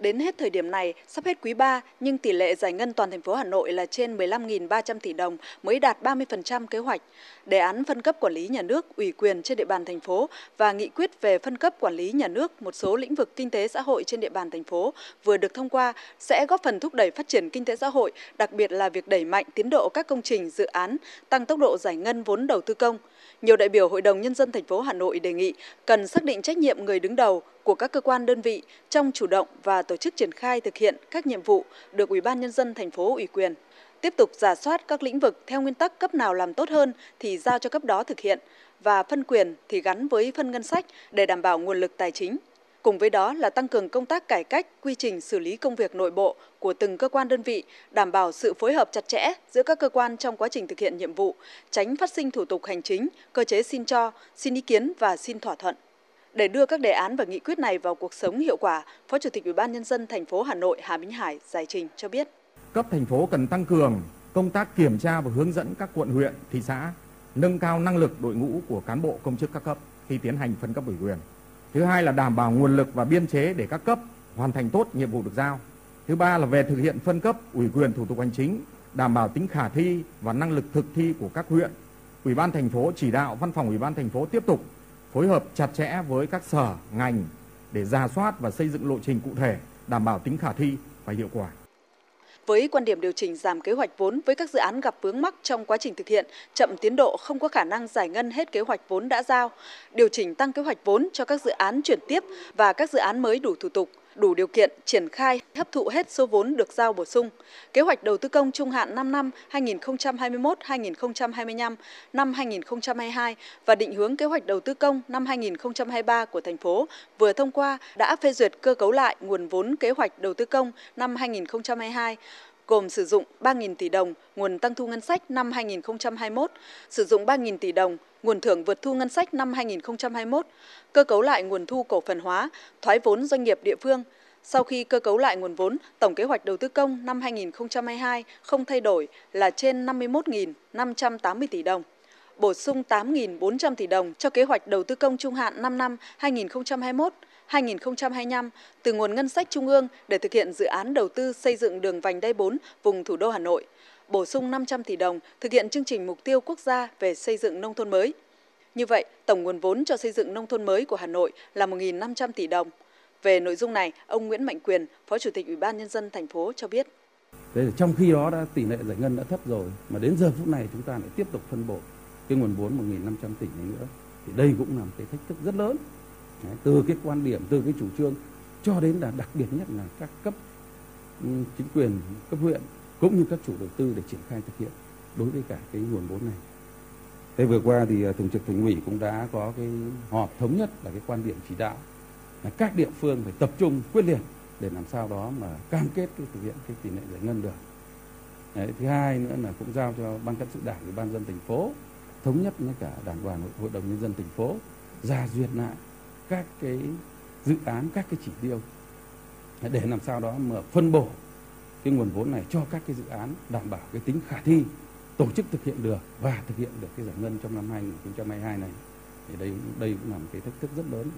Đến hết thời điểm này, sắp hết quý 3, nhưng tỷ lệ giải ngân toàn thành phố Hà Nội là trên 15.300 tỷ đồng mới đạt 30% kế hoạch. Đề án phân cấp quản lý nhà nước, ủy quyền trên địa bàn thành phố và nghị quyết về phân cấp quản lý nhà nước một số lĩnh vực kinh tế xã hội trên địa bàn thành phố vừa được thông qua sẽ góp phần thúc đẩy phát triển kinh tế xã hội, đặc biệt là việc đẩy mạnh tiến độ các công trình dự án, tăng tốc độ giải ngân vốn đầu tư công. Nhiều đại biểu Hội đồng nhân dân thành phố Hà Nội đề nghị cần xác định trách nhiệm người đứng đầu của các cơ quan đơn vị trong chủ động và tổ chức triển khai thực hiện các nhiệm vụ được Ủy ban nhân dân thành phố ủy quyền. Tiếp tục giả soát các lĩnh vực theo nguyên tắc cấp nào làm tốt hơn thì giao cho cấp đó thực hiện và phân quyền thì gắn với phân ngân sách để đảm bảo nguồn lực tài chính. Cùng với đó là tăng cường công tác cải cách, quy trình xử lý công việc nội bộ của từng cơ quan đơn vị, đảm bảo sự phối hợp chặt chẽ giữa các cơ quan trong quá trình thực hiện nhiệm vụ, tránh phát sinh thủ tục hành chính, cơ chế xin cho, xin ý kiến và xin thỏa thuận. Để đưa các đề án và nghị quyết này vào cuộc sống hiệu quả, Phó Chủ tịch Ủy ban nhân dân thành phố Hà Nội Hà Minh Hải giải trình cho biết. Cấp thành phố cần tăng cường công tác kiểm tra và hướng dẫn các quận huyện, thị xã nâng cao năng lực đội ngũ của cán bộ công chức các cấp khi tiến hành phân cấp ủy quyền. Thứ hai là đảm bảo nguồn lực và biên chế để các cấp hoàn thành tốt nhiệm vụ được giao. Thứ ba là về thực hiện phân cấp ủy quyền thủ tục hành chính, đảm bảo tính khả thi và năng lực thực thi của các huyện. Ủy ban thành phố chỉ đạo văn phòng Ủy ban thành phố tiếp tục phối hợp chặt chẽ với các sở, ngành để ra soát và xây dựng lộ trình cụ thể, đảm bảo tính khả thi và hiệu quả. Với quan điểm điều chỉnh giảm kế hoạch vốn với các dự án gặp vướng mắc trong quá trình thực hiện, chậm tiến độ không có khả năng giải ngân hết kế hoạch vốn đã giao, điều chỉnh tăng kế hoạch vốn cho các dự án chuyển tiếp và các dự án mới đủ thủ tục, đủ điều kiện triển khai hấp thụ hết số vốn được giao bổ sung. Kế hoạch đầu tư công trung hạn 5 năm 2021-2025, năm 2022 và định hướng kế hoạch đầu tư công năm 2023 của thành phố vừa thông qua đã phê duyệt cơ cấu lại nguồn vốn kế hoạch đầu tư công năm 2022 gồm sử dụng 3.000 tỷ đồng nguồn tăng thu ngân sách năm 2021, sử dụng 3.000 tỷ đồng nguồn thưởng vượt thu ngân sách năm 2021, cơ cấu lại nguồn thu cổ phần hóa, thoái vốn doanh nghiệp địa phương. Sau khi cơ cấu lại nguồn vốn, tổng kế hoạch đầu tư công năm 2022 không thay đổi là trên 51.580 tỷ đồng bổ sung 8.400 tỷ đồng cho kế hoạch đầu tư công trung hạn 5 năm 2021 2025 từ nguồn ngân sách trung ương để thực hiện dự án đầu tư xây dựng đường vành đai 4 vùng thủ đô Hà Nội, bổ sung 500 tỷ đồng thực hiện chương trình mục tiêu quốc gia về xây dựng nông thôn mới. Như vậy, tổng nguồn vốn cho xây dựng nông thôn mới của Hà Nội là 1.500 tỷ đồng. Về nội dung này, ông Nguyễn Mạnh Quyền, Phó Chủ tịch Ủy ban nhân dân thành phố cho biết. Thế trong khi đó đã tỷ lệ giải ngân đã thấp rồi mà đến giờ phút này chúng ta lại tiếp tục phân bổ cái nguồn vốn 1.500 tỷ này nữa thì đây cũng là một cái thách thức rất lớn Đấy, từ cái quan điểm từ cái chủ trương cho đến là đặc biệt nhất là các cấp ừ, chính quyền cấp huyện cũng như các chủ đầu tư để triển khai thực hiện đối với cả cái nguồn vốn này. Thế vừa qua thì à, thường trực thành ủy cũng đã có cái họp thống nhất là cái quan điểm chỉ đạo là các địa phương phải tập trung quyết liệt để làm sao đó mà cam kết cái thực hiện cái tỷ lệ giải ngân được. Đấy, thứ hai nữa là cũng giao cho ban cán sự đảng ủy ban dân thành phố thống nhất với cả đảng đoàn hội đồng nhân dân thành phố, ra duyệt lại các cái dự án, các cái chỉ tiêu để làm sao đó mà phân bổ cái nguồn vốn này cho các cái dự án đảm bảo cái tính khả thi, tổ chức thực hiện được và thực hiện được cái giải ngân trong năm 2022 này. Thì đây đây cũng là một cái thách thức rất lớn.